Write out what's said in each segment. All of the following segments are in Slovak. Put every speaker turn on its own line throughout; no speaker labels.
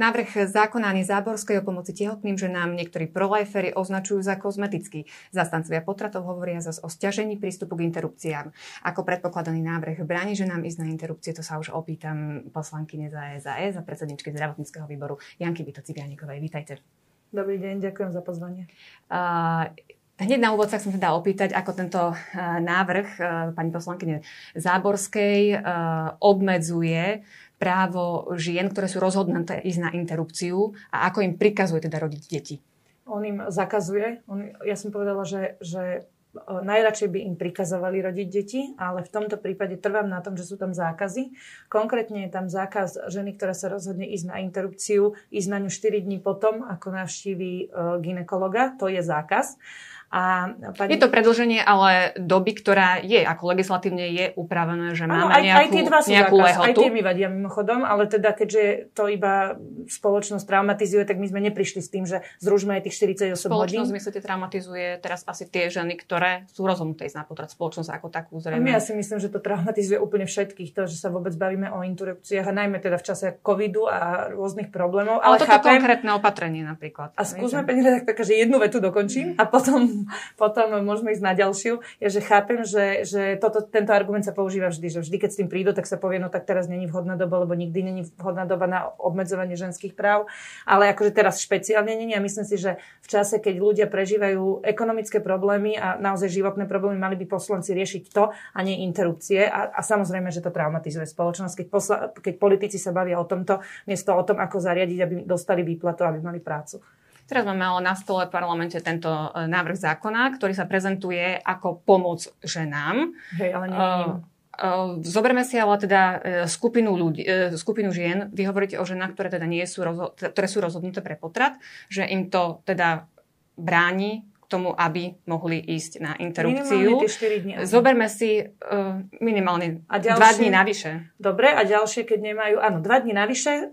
Návrh zákona Ani Záborskej o pomoci tehotným ženám niektorí prolajfery označujú za kozmetický. Zastancovia potratov hovoria zase o stiažení prístupu k interrupciám. Ako predpokladaný návrh bráni ženám ísť na interrupcie, to sa už opýtam poslankyne za SAS a predsedničky zdravotníckého výboru Janky Vito Cigánikovej. Vítajte.
Dobrý deň, ďakujem za pozvanie.
Uh, Hneď na úvod sa chcem teda opýtať, ako tento návrh pani poslankyne Záborskej obmedzuje právo žien, ktoré sú rozhodnuté ísť na interrupciu a ako im prikazuje teda rodiť deti?
On im zakazuje. On, ja som povedala, že, že najradšej by im prikazovali rodiť deti, ale v tomto prípade trvám na tom, že sú tam zákazy. Konkrétne je tam zákaz ženy, ktorá sa rozhodne ísť na interrupciu, ísť na ňu 4 dní potom, ako navštíví ginekologa. To je zákaz.
A pani... Je to predlženie ale doby, ktorá je, ako legislatívne je upravené, že máme ano, aj, nejakú, aj tie dva sú nejakú zákaz, lehotu.
Aj tie mi vadia mimochodom, ale teda keďže to iba spoločnosť traumatizuje, tak my sme neprišli s tým, že zružme aj tých 48 spoločnosť, hodín.
Spoločnosť, myslíte, traumatizuje teraz asi tie ženy, ktoré sú rozhodnuté ísť na potrat spoločnosť ako takú zrejme.
A my si myslím, že to traumatizuje úplne všetkých, to, že sa vôbec bavíme o interrupciách a najmä teda v čase covidu a rôznych problémov.
Ale, ale toto chápem, konkrétne opatrenie napríklad.
A skúsme, pani redaktorka, že jednu vetu dokončím a potom potom môžeme ísť na ďalšiu, je, že chápem, že, že toto, tento argument sa používa vždy, že vždy, keď s tým prídu, tak sa povie, no tak teraz není vhodná doba, lebo nikdy není vhodná doba na obmedzovanie ženských práv, ale akože teraz špeciálne není. A myslím si, že v čase, keď ľudia prežívajú ekonomické problémy a naozaj životné problémy, mali by poslanci riešiť to a nie interrupcie. A, a samozrejme, že to traumatizuje spoločnosť, keď, posla, keď politici sa bavia o tomto, miesto o tom, ako zariadiť, aby dostali výplatu, aby mali prácu.
Teraz máme ale na stole v parlamente tento e, návrh zákona, ktorý sa prezentuje ako pomoc ženám.
Hej, ale nie, uh,
uh, Zoberme si ale teda skupinu, ľudí, skupinu žien. Vy hovoríte o ženách, ktoré teda nie sú, ktoré sú rozhodnuté pre potrat, že im to teda bráni tomu, aby mohli ísť na interrupciu.
dní.
Zoberme si uh, minimálne a ďalšie, dva dní navyše.
Dobre, a ďalšie, keď nemajú, áno, dva dní navyše,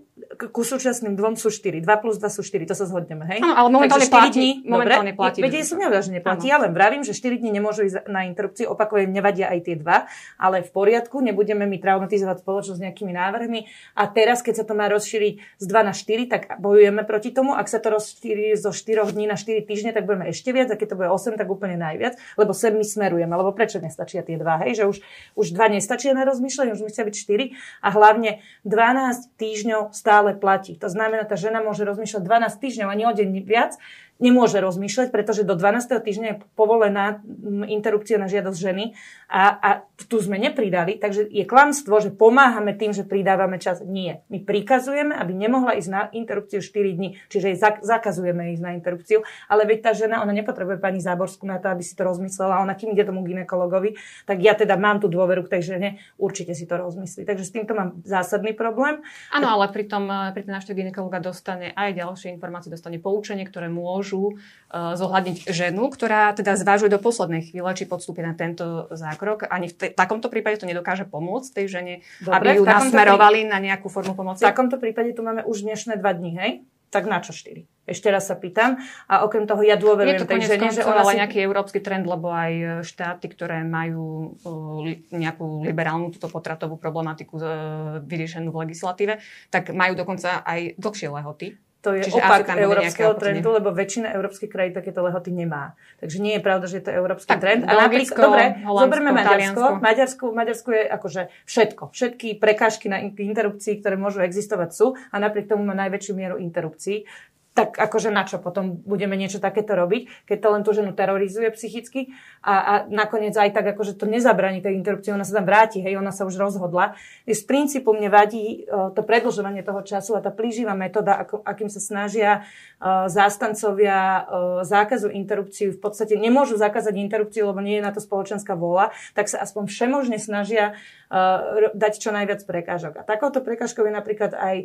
ku súčasným dvom sú 4. 2 plus 2 sú 4, to sa zhodneme, hej?
Áno, ale momentálne platí. Dní, momentálne
dobre, platí. Veď som nevedala, že neplatí. Ano. Ja len vravím, že 4 dní nemôžu ísť na interrupciu, opakujem, nevadia aj tie dva, ale v poriadku, nebudeme mi traumatizovať spoločnosť nejakými návrhmi. A teraz, keď sa to má rozšíriť z 2 na 4, tak bojujeme proti tomu. Ak sa to rozšíri zo 4 dní na 4 týždne, tak budeme ešte viac. A keď to bude 8, tak úplne najviac, lebo sem my smerujeme. Lebo prečo nestačia tie dva? Hej, že už, už dva nestačia na rozmýšľanie, už musia byť 4. A hlavne 12 týždňov stále platí. To znamená, tá žena môže rozmýšľať 12 týždňov, ani o deň viac, nemôže rozmýšľať, pretože do 12. týždňa je povolená interrupcia na žiadosť ženy a, a tu sme nepridali, takže je klamstvo, že pomáhame tým, že pridávame čas. Nie. My prikazujeme, aby nemohla ísť na interrupciu 4 dní, čiže jej zakazujeme ísť na interrupciu, ale veď tá žena, ona nepotrebuje pani Záborskú na to, aby si to rozmyslela, ona kým ide tomu ginekologovi, tak ja teda mám tú dôveru k tej žene, určite si to rozmyslí. Takže s týmto mám zásadný problém.
Áno, ale pri tom, pri tom návšteve ginekologa dostane aj ďalšie informácie, dostane poučenie, ktoré môžu môžu uh, zohľadniť ženu, ktorá teda zvážuje do poslednej chvíle, či podstúpi na tento zákrok. Ani v te- takomto prípade to nedokáže pomôcť tej žene, Dobre, aby ju nasmerovali prí... na nejakú formu pomoci.
V takomto prípade tu máme už dnešné dva dní, hej? Tak na čo štyri? Ešte raz sa pýtam. A okrem toho ja dôverujem tej žene, že
ona si... nejaký európsky trend, lebo aj e, štáty, ktoré majú uh, nejakú liberálnu túto potratovú problematiku vyriešenú v legislatíve, tak majú dokonca aj dlhšie lehoty
to je Čiže opak európskeho trendu, lebo väčšina európskych krajín takéto lehoty nemá. Takže nie je pravda, že je to európsky tak, trend.
A napríklad, dobre,
zoberme Maďarsko. Maďarsku, Maďarsku je akože všetko. Všetky prekážky na interrupcii, ktoré môžu existovať sú a napriek tomu má najväčšiu mieru interrupcií tak akože na čo potom budeme niečo takéto robiť, keď to len tú ženu terorizuje psychicky a, a nakoniec aj tak akože to nezabraní tej interrupcii, ona sa tam vráti, hej, ona sa už rozhodla. Z princípu mne vadí uh, to predlžovanie toho času a tá plíživá metóda, ako, akým sa snažia zástancovia uh, zákazu interrupcií, v podstate nemôžu zakázať interrupciu, lebo nie je na to spoločenská vola, tak sa aspoň všemožne snažia uh, dať čo najviac prekážok. A takouto prekážkou je napríklad aj,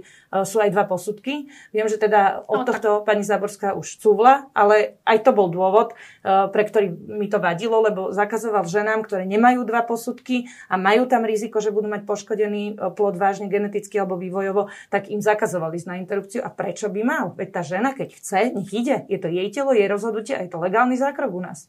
sú aj dva posudky. Viem, že teda od no, tohto to pani Záborská už cúvla, ale aj to bol dôvod, pre ktorý mi to vadilo, lebo zakazoval ženám, ktoré nemajú dva posudky a majú tam riziko, že budú mať poškodený plod vážne geneticky alebo vývojovo, tak im zakazovali ísť na interrupciu. A prečo by mal? Veď tá žena, keď chce, nech ide. Je to jej telo, jej rozhodnutie a je to legálny zákrok u nás.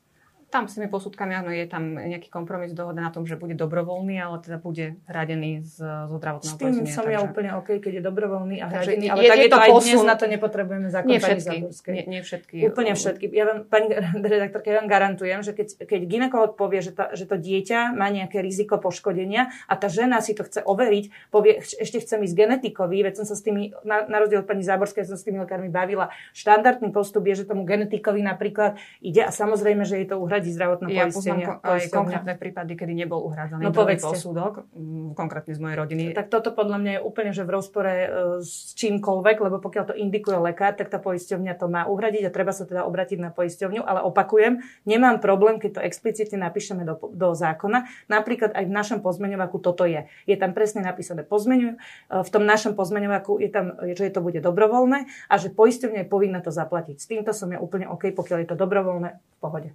Tam s tými posudkami, áno, je tam nejaký kompromis, dohoda na tom, že bude dobrovoľný, ale teda bude hradený z, zo zdravotného
S tým som
takže...
ja úplne OK, keď je dobrovoľný a hradený, ale
je-
tak
je
je
to
aj
posun-
dnes, na to nepotrebujeme zákon
Nie všetky, nie, nie všetky.
Úplne všetky. Ja vám, pani redaktorka, ja vám garantujem, že keď, keď ginekolog povie, že, tá, že to dieťa má nejaké riziko poškodenia a tá žena si to chce overiť, povie, ešte chcem ísť genetikovi, veď som sa s tými, na, na rozdiel od pani Záborskej, som s tými lekármi bavila. Štandardný postup je, že tomu genetikovi napríklad ide a samozrejme, že jej to uhradí zdravotné
Ja
poistenie.
poznám aj
poisťovňa.
konkrétne prípady, kedy nebol uhrádzaný
No,
druhý posudok, mm, konkrétne z mojej rodiny.
Tak toto podľa mňa je úplne že v rozpore e, s čímkoľvek, lebo pokiaľ to indikuje lekár, tak tá poisťovňa to má uhradiť a treba sa teda obratiť na poisťovňu. Ale opakujem, nemám problém, keď to explicitne napíšeme do, do zákona. Napríklad aj v našom pozmeňovaku toto je. Je tam presne napísané pozmeňuj. V tom našom pozmeňovaku je tam, že to bude dobrovoľné a že poisťovňa je povinná to zaplatiť. S týmto som ja úplne OK, pokiaľ je to dobrovoľné, v pohode.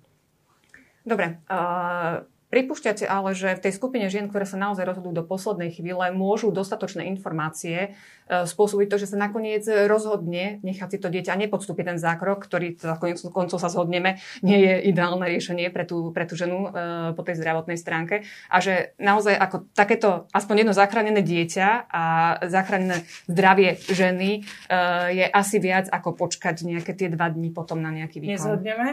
Dobre. Uh, pripúšťate ale, že v tej skupine žien, ktoré sa naozaj rozhodujú do poslednej chvíle, môžu dostatočné informácie uh, spôsobiť to, že sa nakoniec rozhodne nechať si to dieťa a nepodstúpiť ten zákrok, ktorý teda koncov sa zhodneme, nie je ideálne riešenie pre tú, pre tú ženu uh, po tej zdravotnej stránke. A že naozaj ako takéto aspoň jedno zachránené dieťa a zachránené zdravie ženy uh, je asi viac ako počkať nejaké tie dva dní potom na nejaký výkon.
Nezhodneme.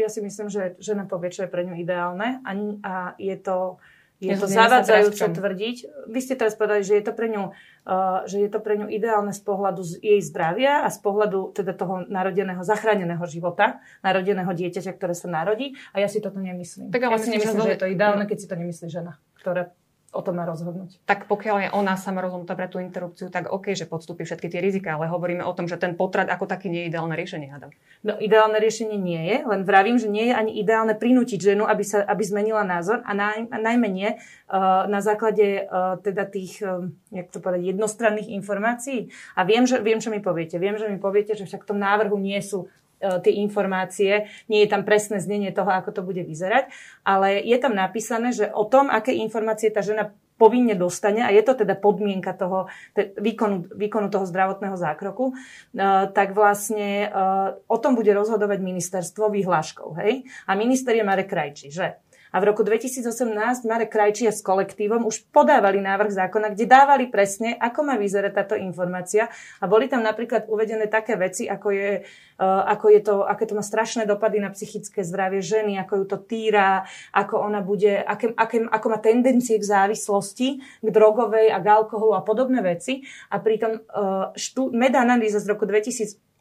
Ja si myslím, že žena povie, čo je pre ňu ideálne a, ni- a je to, je to
v
zavádzajúce
čom?
tvrdiť. Vy ste teraz povedali, že je to pre ňu, uh, že je to pre ňu ideálne z pohľadu z jej zdravia a z pohľadu teda toho narodeného, zachráneného života, narodeného dieťaťa, ktoré sa narodí. A ja si toto nemyslím.
Tak
ja si nemyslím, že je to ideálne, keď si to nemyslí žena, ktorá o tom má rozhodnúť.
tak pokiaľ je ona sama rozhodnutá pre tú interrupciu, tak OK, že podstúpi všetky tie rizika, ale hovoríme o tom, že ten potrat ako taký nie je ideálne riešenie, hádam.
No, ideálne riešenie nie je, len vravím, že nie je ani ideálne prinútiť ženu, aby, sa, aby zmenila názor a, naj, a najmä nie uh, na základe uh, teda tých, um, jak to povedať, jednostranných informácií. A viem, že, viem, čo mi poviete. Viem, že mi poviete, že však v tom návrhu nie sú uh, tie informácie, nie je tam presné znenie toho, ako to bude vyzerať, ale je tam napísané, že o tom, aké informácie tá žena povinne dostane, a je to teda podmienka toho te, výkonu, výkonu toho zdravotného zákroku, uh, tak vlastne uh, o tom bude rozhodovať ministerstvo vyhláškou. Hej? A minister je Marek Krajčí, že? A v roku 2018 Marek Krajčí s kolektívom už podávali návrh zákona, kde dávali presne, ako má vyzerať táto informácia. A boli tam napríklad uvedené také veci, ako je, uh, ako je to, aké to má strašné dopady na psychické zdravie ženy, ako ju to týra, ako ona bude, aké, aké, ako má tendencie k závislosti, k drogovej a k alkoholu a podobné veci. A pritom uh, štú, meda-analýza z roku 2018,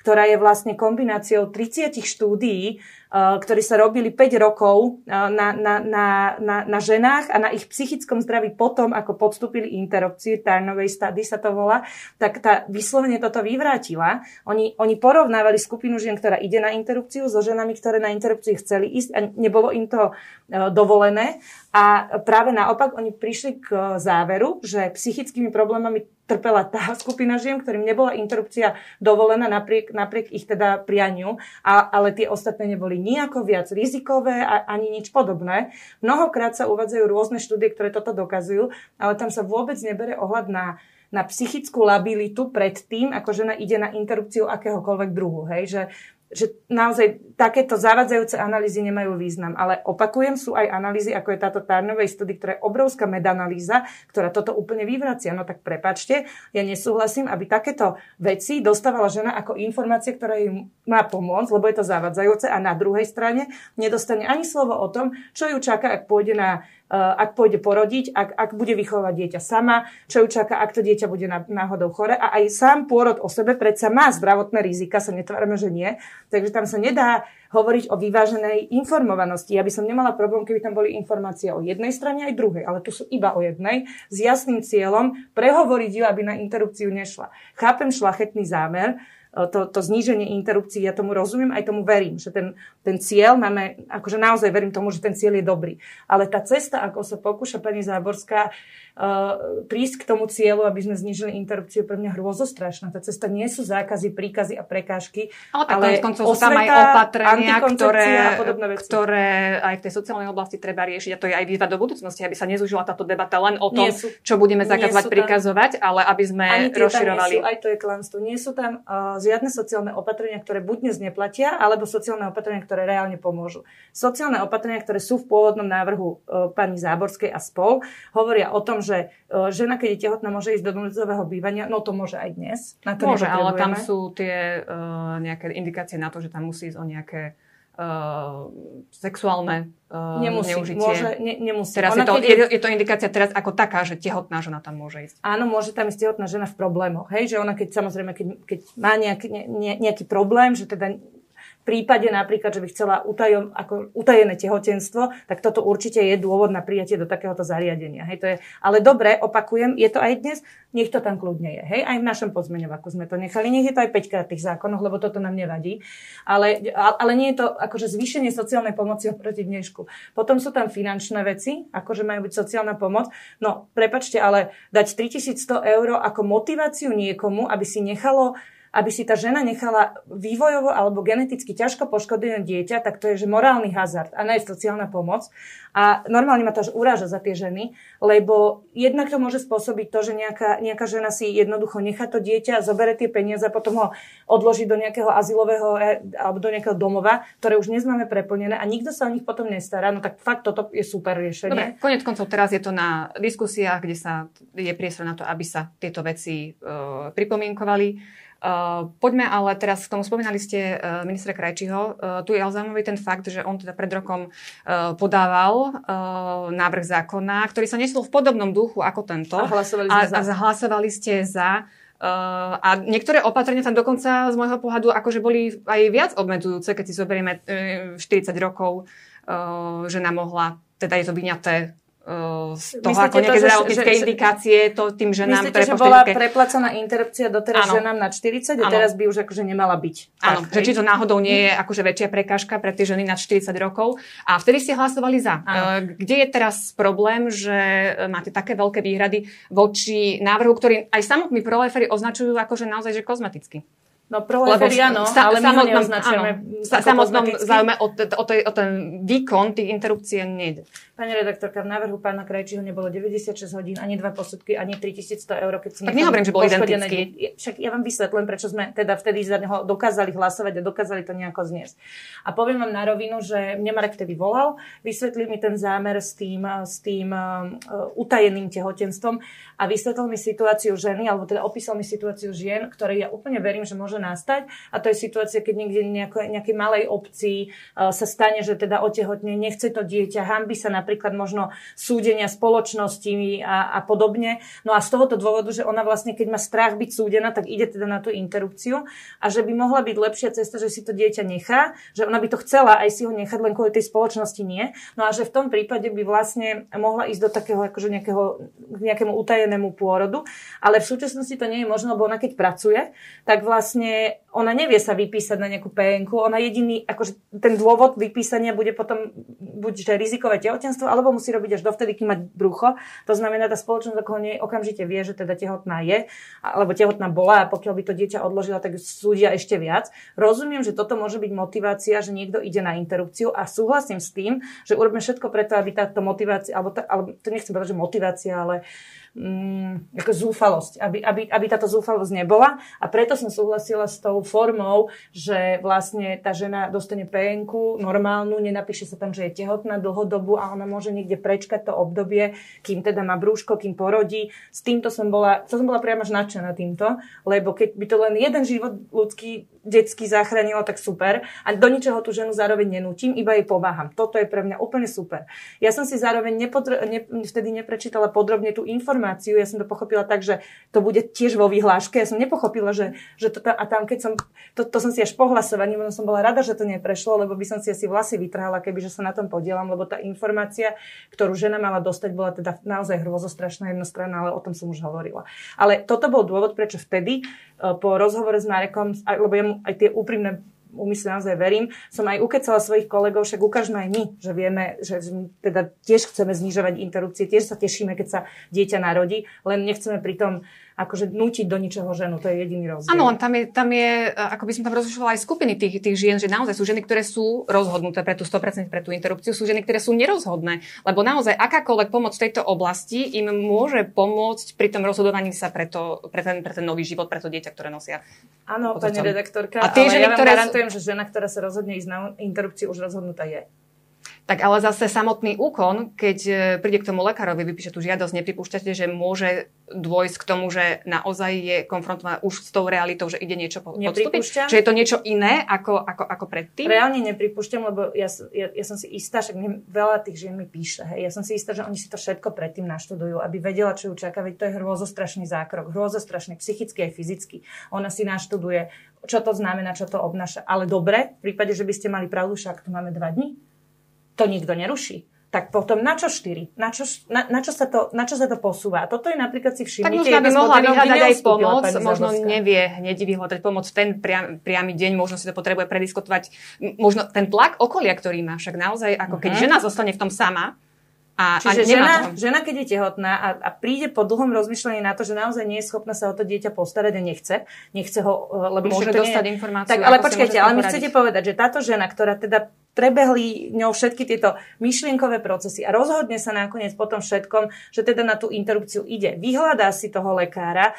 ktorá je vlastne kombináciou 30 štúdií, uh, ktorí sa robili 5 rokov uh, na, na, na, na, na ženách a na ich psychickom zdraví potom, ako podstúpili interrupciu, Tarnovej stady sa to volá, tak tá vyslovene toto vyvrátila. Oni, oni porovnávali skupinu žien, ktorá ide na interrupciu so ženami, ktoré na interrupciu chceli ísť a nebolo im to uh, dovolené. A práve naopak oni prišli k záveru, že psychickými problémami trpela tá skupina žien, ktorým nebola interrupcia dovolená napriek, napriek ich teda prianiu, a, ale tie ostatné neboli nejako viac rizikové a, ani nič podobné. Mnohokrát sa uvádzajú rôzne štúdie, ktoré toto dokazujú, ale tam sa vôbec nebere ohľad na na psychickú labilitu pred tým, ako žena ide na interrupciu akéhokoľvek druhu. Hej? Že, že naozaj takéto zavadzajúce analýzy nemajú význam. Ale opakujem, sú aj analýzy, ako je táto Tarnovej studie, ktorá je obrovská medanalýza, ktorá toto úplne vyvracia. No tak prepačte, ja nesúhlasím, aby takéto veci dostávala žena ako informácie, ktorá jej má pomôcť, lebo je to zavadzajúce a na druhej strane nedostane ani slovo o tom, čo ju čaká, ak pôjde na ak pôjde porodiť, ak, ak bude vychovať dieťa sama, čo ju čaká, ak to dieťa bude náhodou chore. A aj sám pôrod o sebe predsa má zdravotné rizika, sa netvárame, že nie. Takže tam sa nedá hovoriť o vyváženej informovanosti. Ja by som nemala problém, keby tam boli informácie o jednej strane aj druhej, ale tu sú iba o jednej, s jasným cieľom prehovoriť ju, aby na interrupciu nešla. Chápem šlachetný zámer, to, to zníženie interrupcií, ja tomu rozumiem, aj tomu verím, že ten, ten cieľ máme, akože naozaj verím tomu, že ten cieľ je dobrý. Ale tá cesta, ako sa pokúša pani Záborská uh, prísť k tomu cieľu, aby sme znížili interrupciu, pre mňa hrôzostrašná. Tá cesta nie sú zákazy, príkazy a prekážky,
ale, tak
ale
koncov sú tam aj opatrenia, ktoré, ktoré aj v tej sociálnej oblasti treba riešiť. A to je aj výzva do budúcnosti, aby sa nezúžila táto debata len o tom, sú, čo budeme zakazovať, prikazovať, ale aby sme rozširovali.
Sú, aj to je klamstvo. Nie sú tam uh, žiadne sociálne opatrenia, ktoré buď dnes neplatia, alebo sociálne opatrenia, ktoré reálne pomôžu. Sociálne opatrenia, ktoré sú v pôvodnom návrhu e, pani Záborskej a spol, hovoria o tom, že e, žena, keď je tehotná, môže ísť do núdzového bývania. No to môže aj dnes.
Na to môže, ale tam sú tie uh, nejaké indikácie na to, že tam musí ísť o nejaké uh, sexuálne uh, nemusí, neužitie. Môže,
ne, nemusí.
Teraz je, to, je, je to indikácia teraz ako taká, že tehotná žena tam môže ísť.
Áno, môže tam ísť tehotná žena v problémoch. Hej? Že ona keď samozrejme, keď, keď má nejaký, ne, nejaký problém, že teda prípade napríklad, že by chcela utajo, ako utajené tehotenstvo, tak toto určite je dôvod na prijatie do takéhoto zariadenia. Hej, to je, ale dobre, opakujem, je to aj dnes, nech to tam kľudne je. Hej, aj v našom pozmeňovaku sme to nechali, nech je to aj 5 krát tých zákonoch, lebo toto nám nevadí. Ale, ale nie je to akože zvýšenie sociálnej pomoci oproti dnešku. Potom sú tam finančné veci, akože majú byť sociálna pomoc. No, prepačte, ale dať 3100 eur ako motiváciu niekomu, aby si nechalo aby si tá žena nechala vývojovo alebo geneticky ťažko poškodené dieťa, tak to je že morálny hazard a nie sociálna pomoc. A normálne ma to až uráža za tie ženy, lebo jednak to môže spôsobiť to, že nejaká, nejaká žena si jednoducho nechá to dieťa, zobere tie peniaze a potom ho odloží do nejakého azylového e, alebo do nejakého domova, ktoré už dnes máme preplnené a nikto sa o nich potom nestará. No tak fakt toto je super riešenie.
Dobre, konec koncov teraz je to na diskusiách, kde sa je priestor na to, aby sa tieto veci uh, pripomienkovali. Uh, poďme ale teraz k tomu, spomínali ste uh, ministra Krajčího. Uh, tu je ale zaujímavý ten fakt, že on teda pred rokom podával návrh zákona, ktorý sa nesol v podobnom duchu ako tento.
A hlasovali,
a, a zahlasovali ste za. Uh, a niektoré opatrenia tam dokonca z môjho pohľadu akože boli aj viac obmedzujúce, keď si zoberieme uh, 40 rokov, uh, že nám mohla, teda je to vyňaté z toho Myslíte ako nejaké zdravotnícke indikácie to tým ženám,
Myslíte, že bola preplacená interrupcia doteraz ano. ženám na 40 a teraz by už akože nemala byť.
Áno, že či to náhodou nie je akože väčšia prekážka pre tie ženy na 40 rokov. A vtedy ste hlasovali za. Ano. Kde je teraz problém, že máte také veľké výhrady voči návrhu, ktorý aj samotní proleferi označujú akože naozaj že kozmeticky?
No proleferi áno, sa, ale my ho neoznačujeme.
Samotnom záujme o, o, o ten výkon tých interrupcií nejde.
Pani redaktorka, v návrhu pána Krajčího nebolo 96 hodín, ani dva posudky, ani 3100 eur, keď si
Tak nehovorím, že bol identický.
Však ja vám vysvetlím, prečo sme teda vtedy za neho dokázali hlasovať a dokázali to nejako zniesť. A poviem vám na rovinu, že mne Marek vtedy volal, vysvetlil mi ten zámer s tým, s tým uh, utajeným tehotenstvom a vysvetlil mi situáciu ženy, alebo teda opísal mi situáciu žien, ktoré ja úplne verím, že môže nastať. A to je situácia, keď niekde nejako, nejakej malej obci uh, sa stane, že teda otehotne, nechce to dieťa, hambi sa napríklad možno súdenia spoločnosti a, a podobne. No a z tohoto dôvodu, že ona vlastne, keď má strach byť súdená, tak ide teda na tú interrupciu a že by mohla byť lepšia cesta, že si to dieťa nechá, že ona by to chcela aj si ho nechať, len kvôli tej spoločnosti nie. No a že v tom prípade by vlastne mohla ísť do takého akože nejakého, nejakému utajenému pôrodu, ale v súčasnosti to nie je možné, lebo ona keď pracuje, tak vlastne it ona nevie sa vypísať na nejakú PNK, ona jediný, akože ten dôvod vypísania bude potom buď že rizikové tehotenstvo, alebo musí robiť až dovtedy, kým mať brucho. To znamená, tá spoločnosť okolo nej okamžite vie, že teda tehotná je, alebo tehotná bola a pokiaľ by to dieťa odložila, tak súdia ešte viac. Rozumiem, že toto môže byť motivácia, že niekto ide na interrupciu a súhlasím s tým, že urobíme všetko preto, aby táto motivácia, alebo, tá, alebo to nechcem povedať, že motivácia, ale mm, ako zúfalosť, aby, aby, aby táto zúfalosť nebola. A preto som súhlasila s tou formou, že vlastne tá žena dostane PNK normálnu, nenapíše sa tam, že je tehotná dlhodobu a ona môže niekde prečkať to obdobie, kým teda má brúško, kým porodí. S týmto som bola, to som bola priamo nadšená týmto, lebo keď by to len jeden život ľudský detsky zachránilo, tak super. A do ničoho tú ženu zároveň nenútim, iba jej pomáham. Toto je pre mňa úplne super. Ja som si zároveň nepotr- ne- vtedy neprečítala podrobne tú informáciu, ja som to pochopila tak, že to bude tiež vo vyhláške. Ja som nepochopila, že, že to tam, a tam, keď som, to, to som si až po hlasovaní, som bola rada, že to neprešlo, lebo by som si asi vlasy vytrhala, keby že sa na tom podielam, lebo tá informácia, ktorú žena mala dostať, bola teda naozaj hrozostrašná jednostranná, ale o tom som už hovorila. Ale toto bol dôvod, prečo vtedy e, po rozhovore s Marekom, lebo ja aj tie úprimné úmysle naozaj verím, som aj ukecala svojich kolegov, však ukážme aj my, že vieme, že teda tiež chceme znižovať interrupcie, tiež sa tešíme, keď sa dieťa narodí, len nechceme pritom akože nútiť do ničoho ženu. To je jediný rozdiel.
Áno, tam je, tam je, ako by som tam rozlišovala aj skupiny tých, tých žien, že naozaj sú ženy, ktoré sú rozhodnuté pre tú 100% pre tú interrupciu, sú ženy, ktoré sú nerozhodné. Lebo naozaj akákoľvek pomoc v tejto oblasti im môže pomôcť pri tom rozhodovaní sa pre, to, pre, ten, pre ten nový život, pre to dieťa, ktoré nosia.
Áno, pani redaktorka, a tie ale ženy, ja vám ktoré garantujem, že žena, ktorá sa rozhodne ísť na interrupciu, už rozhodnutá je.
Tak ale zase samotný úkon, keď e, príde k tomu lekárovi, vypíše tú žiadosť, nepripúšťate, že môže dôjsť k tomu, že naozaj je konfrontovaná už s tou realitou, že ide niečo podstúpiť? Čiže je to niečo iné ako, ako, ako predtým?
Reálne nepripúšťam, lebo ja, ja, ja som si istá, však mne veľa tých žien mi píše, hej, ja som si istá, že oni si to všetko predtým naštudujú, aby vedela, čo ju čaká, veď to je hrôzostrašný zákrok, hrôzostrašný psychicky aj fyzicky. Ona si naštuduje, čo to znamená, čo to obnáša. Ale dobre, v prípade, že by ste mali pravdu, však tu máme dva dní to nikto neruší tak potom na čo štyri? Na čo, na, na, čo sa to, na čo sa to posúva? Toto je napríklad si všimnite.
Tak možno by mohla vyhľadať aj pomoc, možno nevie hneď vyhľadať pomoc v ten priam, priamy deň, možno si to potrebuje prediskutovať, možno ten tlak okolia, ktorý má, však naozaj, ako keď uh-huh. žena zostane v tom sama,
a, Čiže a žena, žena, keď je tehotná a, a príde po dlhom rozmýšľaní na to, že naozaj nie je schopná sa o to dieťa postarať a nechce, nechce ho,
eh, lebo môže dostať nie... informáciu.
Tak, ale počkajte, ale my chcete povedať, že táto žena, ktorá teda prebehli ňou všetky tieto myšlienkové procesy a rozhodne sa nakoniec po tom všetkom, že teda na tú interrupciu ide. Vyhľadá si toho lekára,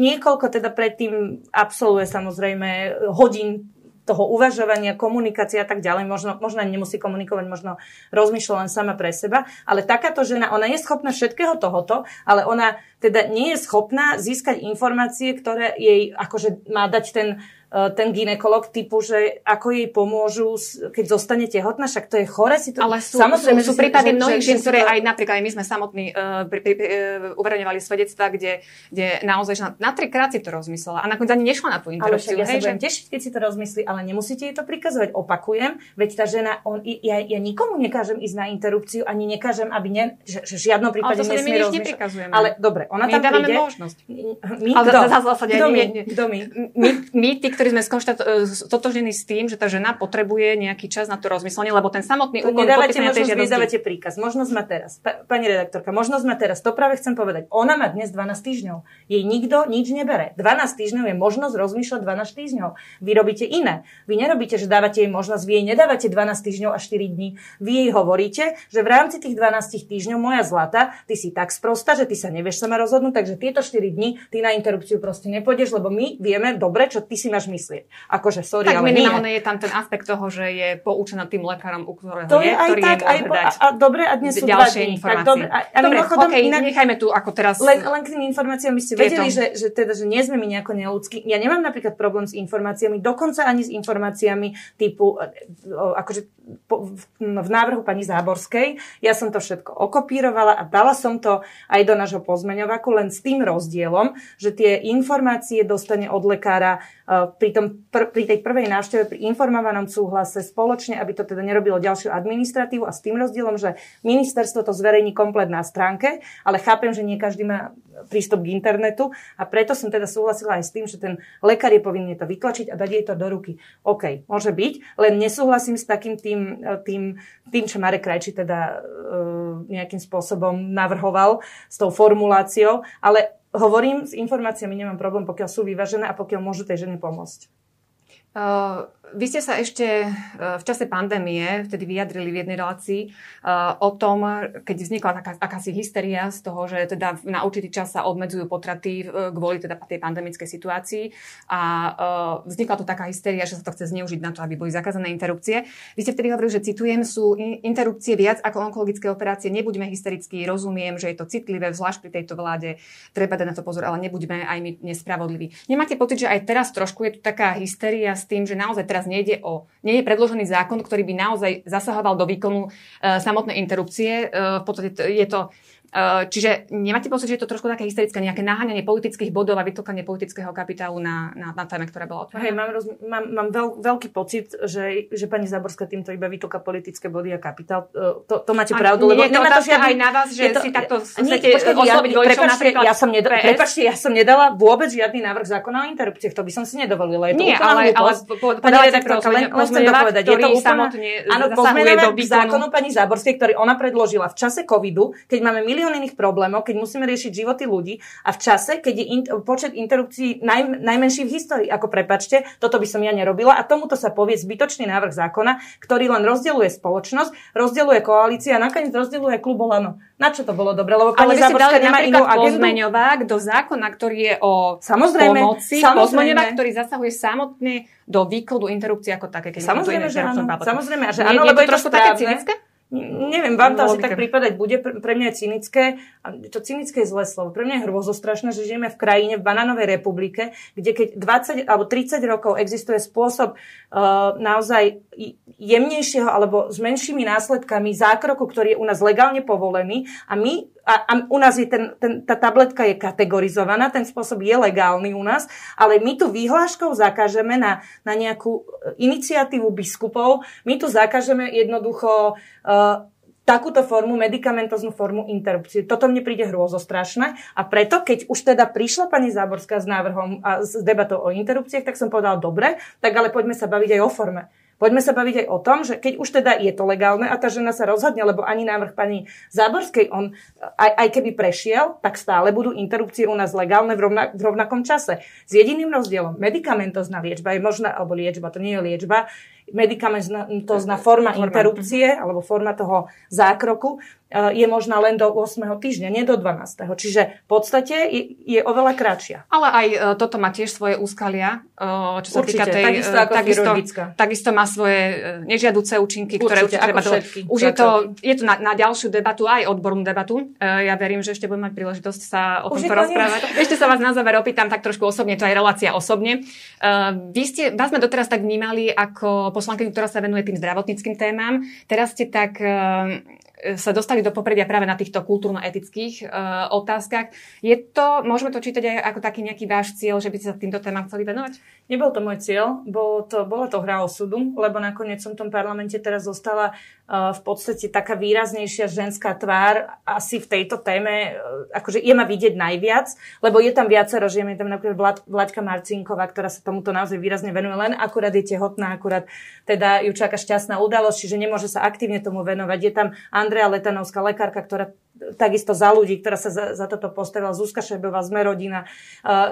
niekoľko teda predtým absolvuje samozrejme hodín toho uvažovania, komunikácie a tak ďalej. Možno, možno nemusí komunikovať, možno rozmýšľa len sama pre seba. Ale takáto žena, ona je schopná všetkého tohoto, ale ona teda nie je schopná získať informácie, ktoré jej akože má dať ten ten ginekolog typu, že ako jej pomôžu, keď zostane tehotná, však to je chore si to...
Ale sú, Samozrejme, sú, sú prípady mnohých žien, ktoré aj napríklad aj my sme samotní uh, pri, pri, uh, uverejňovali svedectva, kde, kde naozaj na, na trikrát si to rozmyslela a nakoniec ani nešla na tú interrupciu.
Ale však ja sa budem že... tešiť, keď si to rozmyslí, ale nemusíte jej to prikazovať. Opakujem, veď tá žena, on, ja, ja nikomu nekážem ísť na interrupciu, ani nekážem, aby ne, že, že v žiadnom prípade ale nesmie rozmýšľať. Ale dobre, ona my tam príde.
možnosť.
My, ale kto? Zase, kto my? Kto my?
My, my, tí, ktorí sme stotožení s tým, že tá žena potrebuje nejaký čas na to rozmyslenie, lebo ten samotný úkon
nedávate možnosť, tej vydávate príkaz. Možnosť má teraz. Pani redaktorka, možnosť má teraz. To práve chcem povedať. Ona má dnes 12 týždňov. Jej nikto nič nebere. 12 týždňov je možnosť rozmýšľať 12 týždňov. Vy robíte iné. Vy nerobíte, že dávate jej možnosť. Vy jej nedávate 12 týždňov a 4 dní. Vy jej hovoríte, že v rámci tých 12 týždňov moja zlata, ty si tak sprosta, že ty sa nevieš sama rozhodnúť, takže tieto 4 dní ty na interrupciu proste nepôjdeš, lebo my vieme dobre, čo ty si máš myslieť. Akože sorry,
tak
ale
minimálne
nie.
je tam ten aspekt toho, že je poučená tým lekárom, u ktorého
to je,
je ktorý
tak, aj po, a, a, dobre, a dnes sú ďalšie dní, informácie. Tak, dobre, a, a
dobre, okay, inak, nechajme tu ako teraz...
Len, len k tým informáciám, by ste vedeli, že, že, teda, že nie sme my nejako neludskí. Ja nemám napríklad problém s informáciami, dokonca ani s informáciami typu, akože po, v, v návrhu pani Záborskej, ja som to všetko okopírovala a dala som to aj do nášho pozmeňovaku, len s tým rozdielom, že tie informácie dostane od lekára uh, pri, tom, pr, pri tej prvej návšteve, pri informovanom súhlase spoločne, aby to teda nerobilo ďalšiu administratívu a s tým rozdielom, že ministerstvo to zverejní komplet na stránke, ale chápem, že nie každý má prístup k internetu a preto som teda súhlasila aj s tým, že ten lekár je povinný to vytlačiť a dať jej to do ruky. OK, môže byť, len nesúhlasím s takým tým, tým, tým čo Marek Krajči teda uh, nejakým spôsobom navrhoval s tou formuláciou, ale hovorím, s informáciami nemám problém, pokiaľ sú vyvážené a pokiaľ môžu tej žene pomôcť.
Uh, vy ste sa ešte uh, v čase pandémie vtedy vyjadrili v jednej relácii uh, o tom, keď vznikla taká, akási hysteria z toho, že teda na určitý čas sa obmedzujú potraty kvôli teda tej pandemickej situácii a vznikla to taká hysteria, že sa to chce zneužiť na to, aby boli zakázané interrupcie. Vy ste vtedy hovorili, že citujem, sú interrupcie viac ako onkologické operácie. Nebuďme hysterickí, rozumiem, že je to citlivé, zvlášť pri tejto vláde, treba dať na to pozor, ale nebuďme aj my nespravodliví. Nemáte pocit, že aj teraz trošku je tu taká hysteria s tým, že naozaj teraz nejde o, nie je predložený zákon, ktorý by naozaj zasahoval do výkonu uh, samotnej interrupcie. Uh, v podstate je to čiže nemáte pocit, že je to trošku také hysterické, nejaké naháňanie politických bodov a vytokanie politického kapitálu na, na, na téme, ktorá bola otvorená?
Hej, mám, roz, mám, mám veľ, veľký pocit, že, že pani Zaborská týmto iba vytoka politické body a kapitál. Eh, to, to máte pravdu,
lebo nie, nemá to žiadny... aj na vás, že to, si takto chcete osloviť ja, napríklad
ja som, nedala, prepačte, ja som nedala vôbec žiadny návrh zákona o interrupciách, to by som si nedovolila. Je to
nie, ale, ale pani redaktorka, len, len chcem to povedať. Je to úplne,
áno, pozmeňovák zákonu pani Záborskej, ktorý ona predložila v čase covidu, keď máme milión milión iných problémov, keď musíme riešiť životy ľudí a v čase, keď je in, počet interrupcií naj, najmenší v histórii. Ako prepačte, toto by som ja nerobila a tomuto sa povie zbytočný návrh zákona, ktorý len rozdeluje spoločnosť, rozdeluje koalícia a nakoniec rozdeluje klub Olano. Na čo to bolo dobre? Lebo
pani Záborská nemá inú agendu. pozmeňovák do zákona, ktorý je o
samozrejme,
pomoci, samozrejme. ktorý zasahuje samotne do výkladu interrupcie ako také.
Keď samozrejme, že áno. Samozrejme,
že áno, lebo je to trošku také cynické?
Neviem, vám to asi tak pripadať bude. Pre mňa je cynické, to cynické je zlé slovo, pre mňa je hrozostrašné, že žijeme v krajine, v banánovej republike, kde keď 20 alebo 30 rokov existuje spôsob uh, naozaj jemnejšieho alebo s menšími následkami zákroku, ktorý je u nás legálne povolený a my a, a u nás je ten, ten, tá tabletka je kategorizovaná, ten spôsob je legálny u nás, ale my tu výhláškou zakážeme na, na nejakú e, iniciatívu biskupov, my tu zakážeme jednoducho uh, takúto formu, medicamentoznú formu interrupcie. Toto mne príde hrôzostrašné a preto, keď už teda prišla pani Záborská s návrhom a s debatou o interrupciách, tak som povedala, dobre, tak ale poďme sa baviť aj o forme. Poďme sa baviť aj o tom, že keď už teda je to legálne a tá žena sa rozhodne, lebo ani návrh pani Záborskej, on aj, aj keby prešiel, tak stále budú interrupcie u nás legálne v, rovna, v rovnakom čase. S jediným rozdielom, medikamentozná liečba je možná, alebo liečba, to nie je liečba, medikamentozná forma. interrupcie alebo forma toho zákroku je možná len do 8. týždňa, nie do 12. Čiže v podstate je, je oveľa kratšia.
Ale aj e, toto má tiež svoje úskalia, e, čo sa
Určite,
týka tej...
Takisto, ako takisto,
takisto má svoje nežiaduce účinky, ktoré
určite treba všetky,
Už je to, je to na, na ďalšiu debatu, aj odbornú debatu. Ja verím, že ešte budeme mať príležitosť sa o tomto rozprávať. Ešte sa vás na záver opýtam tak trošku osobne, to je relácia osobne. Vy ste, vás sme doteraz tak vnímali ako poslankyňu, ktorá sa venuje tým zdravotníckým témam. Teraz ste tak eh, sa dostali do popredia práve na týchto kultúrno-etických uh, otázkach. Je to, môžeme to čítať aj ako taký nejaký váš cieľ, že by ste sa týmto témam chceli venovať?
Nebol to môj cieľ, bolo to, bola to hra osudu, lebo nakoniec som v tom parlamente teraz zostala v podstate taká výraznejšia ženská tvár asi v tejto téme, e, akože je ma vidieť najviac, lebo je tam viacero žien, je tam napríklad Vlaďka Marcinková, ktorá sa tomuto naozaj výrazne venuje, len akurát je tehotná, akurát teda ju čaká šťastná udalosť, čiže nemôže sa aktívne tomu venovať. Je tam Andrea Letanovská, lekárka, ktorá takisto za ľudí, ktorá sa za, za toto postavila, Zuzka Šebová, Sme rodina,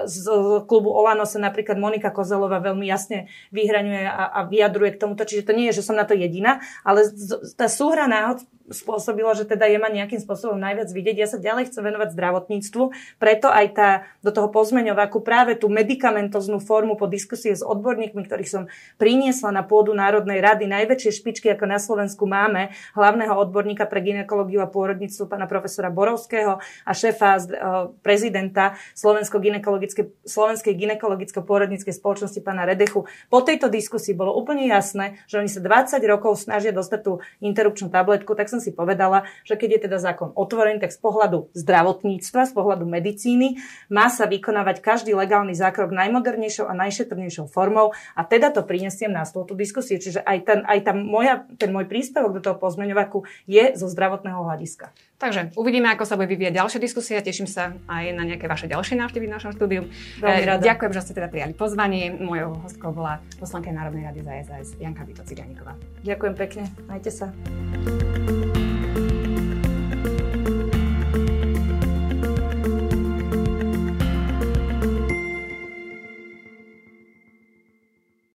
z klubu Olano sa napríklad Monika Kozelová veľmi jasne vyhraňuje a, a vyjadruje k tomuto, čiže to nie je, že som na to jediná, ale tá súhra náhod spôsobilo, že teda je ma nejakým spôsobom najviac vidieť. Ja sa ďalej chcem venovať zdravotníctvu, preto aj tá, do toho pozmeňováku práve tú medikamentoznú formu po diskusie s odborníkmi, ktorých som priniesla na pôdu Národnej rady, najväčšie špičky, ako na Slovensku máme, hlavného odborníka pre ginekológiu a pôrodníctvo, pána profesora Borovského a šéfa uh, prezidenta Slovenskej ginekologicko-pôrodníckej spoločnosti pána Redechu. Po tejto diskusii bolo úplne jasné, že oni sa 20 rokov snažia dostať tú interrupčnú tabletku, tak som si povedala, že keď je teda zákon otvorený, tak z pohľadu zdravotníctva, z pohľadu medicíny má sa vykonávať každý legálny zákrok najmodernejšou a najšetrnejšou formou a teda to prinesiem na stôl tú diskusiu. Čiže aj, ten, aj tá moja, ten môj príspevok do toho pozmeňovaku je zo zdravotného hľadiska.
Takže uvidíme, ako sa bude vyvíjať ďalšia diskusia. Teším sa aj na nejaké vaše ďalšie návštevy v našom štúdiu.
Veľmi rada.
Ďakujem, že ste teda prijali pozvanie. Mojou hostkou bola poslanka Národnej rady za SAS Janka Vito Ciganíková.
Ďakujem pekne. Majte sa.